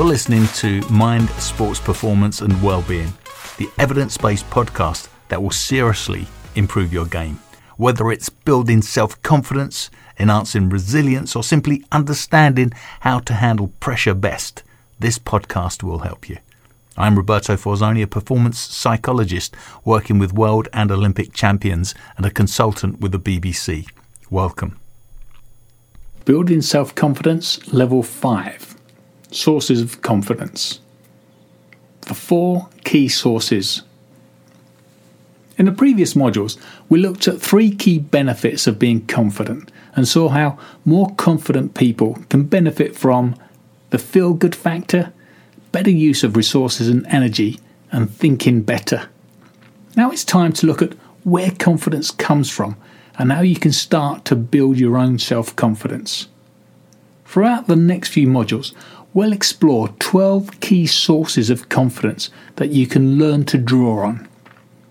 You're listening to Mind, Sports Performance and Wellbeing, the evidence based podcast that will seriously improve your game. Whether it's building self confidence, enhancing resilience, or simply understanding how to handle pressure best, this podcast will help you. I'm Roberto Forzoni, a performance psychologist working with world and Olympic champions and a consultant with the BBC. Welcome. Building Self Confidence Level 5 Sources of confidence. The four key sources. In the previous modules, we looked at three key benefits of being confident and saw how more confident people can benefit from the feel good factor, better use of resources and energy, and thinking better. Now it's time to look at where confidence comes from and how you can start to build your own self confidence. Throughout the next few modules, we'll explore 12 key sources of confidence that you can learn to draw on.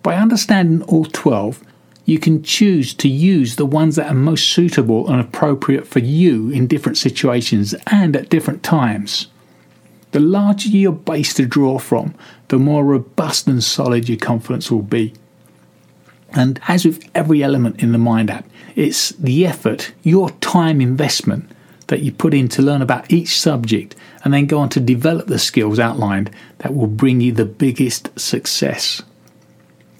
By understanding all 12, you can choose to use the ones that are most suitable and appropriate for you in different situations and at different times. The larger your base to draw from, the more robust and solid your confidence will be. And as with every element in the Mind app, it's the effort, your time investment that you put in to learn about each subject and then go on to develop the skills outlined that will bring you the biggest success.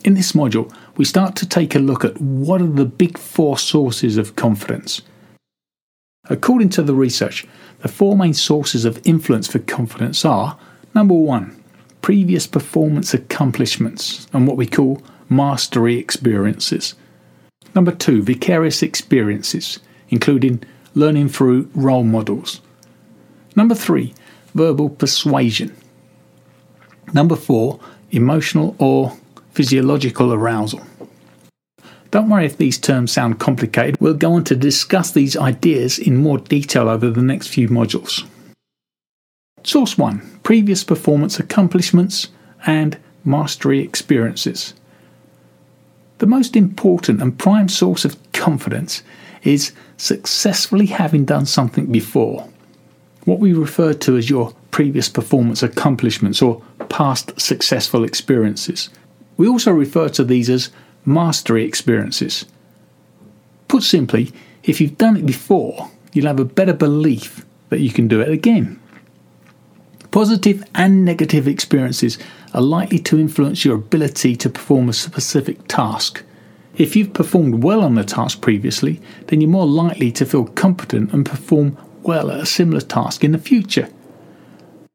In this module, we start to take a look at what are the big four sources of confidence. According to the research, the four main sources of influence for confidence are number one, previous performance accomplishments and what we call mastery experiences. Number two, vicarious experiences, including learning through role models. Number three, verbal persuasion. Number four, emotional or physiological arousal. Don't worry if these terms sound complicated, we'll go on to discuss these ideas in more detail over the next few modules. Source 1 Previous performance accomplishments and mastery experiences. The most important and prime source of confidence is successfully having done something before. What we refer to as your previous performance accomplishments or past successful experiences. We also refer to these as mastery experiences. Put simply, if you've done it before, you'll have a better belief that you can do it again. Positive and negative experiences are likely to influence your ability to perform a specific task. If you've performed well on the task previously, then you're more likely to feel competent and perform well at a similar task in the future.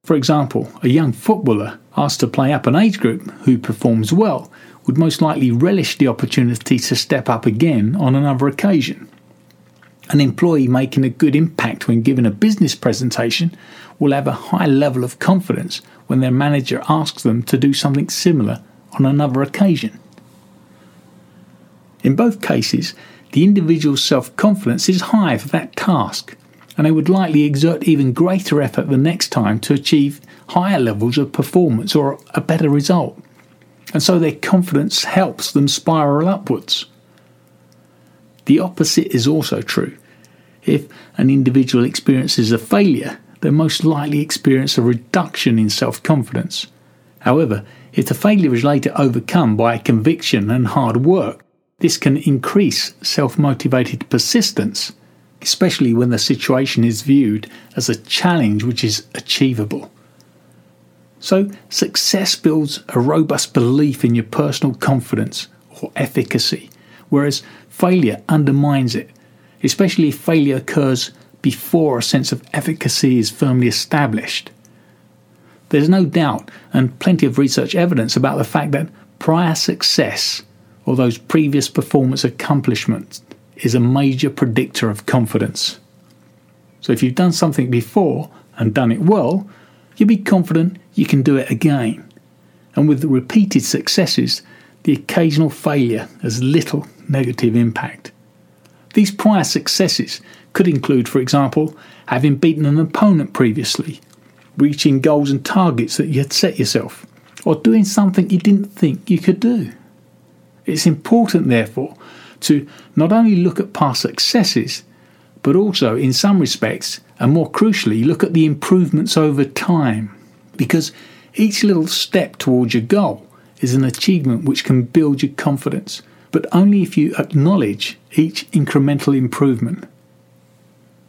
For example, a young footballer asked to play up an age group who performs well would most likely relish the opportunity to step up again on another occasion. An employee making a good impact when given a business presentation will have a high level of confidence when their manager asks them to do something similar on another occasion. In both cases, the individual's self confidence is high for that task, and they would likely exert even greater effort the next time to achieve higher levels of performance or a better result. And so their confidence helps them spiral upwards. The opposite is also true. If an individual experiences a failure, they most likely experience a reduction in self confidence. However, if the failure is later overcome by conviction and hard work, this can increase self motivated persistence, especially when the situation is viewed as a challenge which is achievable. So, success builds a robust belief in your personal confidence or efficacy, whereas failure undermines it, especially if failure occurs before a sense of efficacy is firmly established. There's no doubt and plenty of research evidence about the fact that prior success or those previous performance accomplishments is a major predictor of confidence. So if you've done something before and done it well, you'll be confident you can do it again. And with the repeated successes, the occasional failure has little negative impact. These prior successes could include, for example, having beaten an opponent previously, reaching goals and targets that you had set yourself, or doing something you didn't think you could do. It's important, therefore, to not only look at past successes, but also, in some respects, and more crucially, look at the improvements over time because each little step towards your goal is an achievement which can build your confidence, but only if you acknowledge each incremental improvement.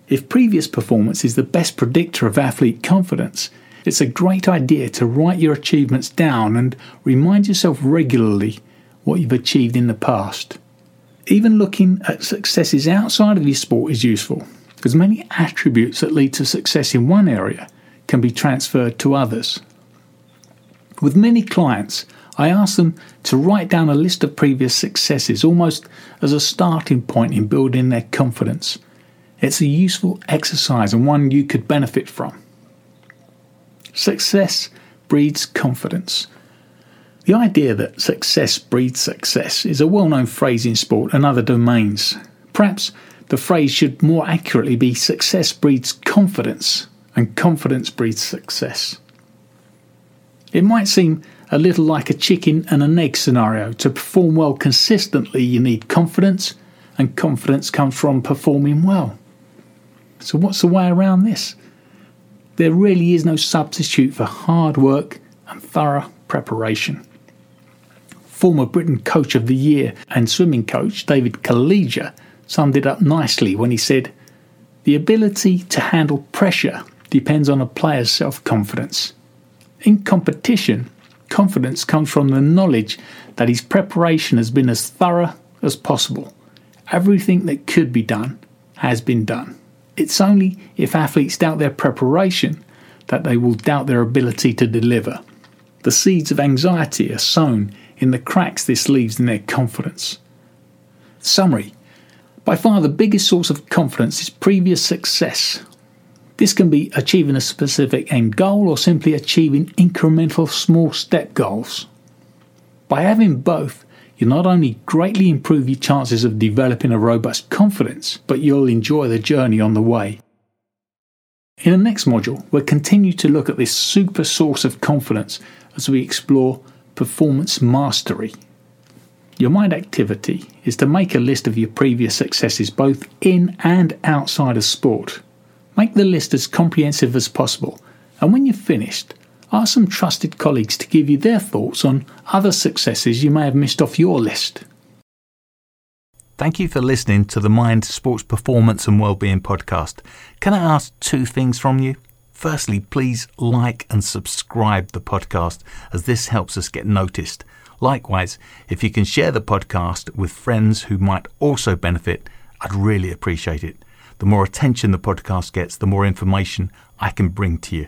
If previous performance is the best predictor of athlete confidence, it's a great idea to write your achievements down and remind yourself regularly what you've achieved in the past. Even looking at successes outside of your sport is useful, because many attributes that lead to success in one area can be transferred to others. With many clients, I ask them to write down a list of previous successes almost as a starting point in building their confidence. It's a useful exercise and one you could benefit from. Success breeds confidence. The idea that success breeds success is a well known phrase in sport and other domains. Perhaps the phrase should more accurately be success breeds confidence, and confidence breeds success. It might seem a little like a chicken and an egg scenario. To perform well consistently, you need confidence, and confidence comes from performing well. So, what's the way around this? There really is no substitute for hard work and thorough preparation. Former Britain Coach of the Year and swimming coach David Kaleja summed it up nicely when he said, The ability to handle pressure depends on a player's self confidence. In competition, confidence comes from the knowledge that his preparation has been as thorough as possible. Everything that could be done has been done. It's only if athletes doubt their preparation that they will doubt their ability to deliver. The seeds of anxiety are sown in the cracks this leaves in their confidence. Summary By far the biggest source of confidence is previous success. This can be achieving a specific end goal or simply achieving incremental small step goals. By having both, you not only greatly improve your chances of developing a robust confidence, but you'll enjoy the journey on the way. In the next module, we'll continue to look at this super source of confidence as we explore performance mastery. Your mind activity is to make a list of your previous successes both in and outside of sport. Make the list as comprehensive as possible, and when you're finished, Ask some trusted colleagues to give you their thoughts on other successes you may have missed off your list. Thank you for listening to the Mind Sports Performance and Wellbeing podcast. Can I ask two things from you? Firstly, please like and subscribe the podcast as this helps us get noticed. Likewise, if you can share the podcast with friends who might also benefit, I'd really appreciate it. The more attention the podcast gets, the more information I can bring to you.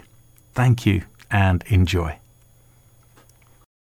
Thank you and enjoy.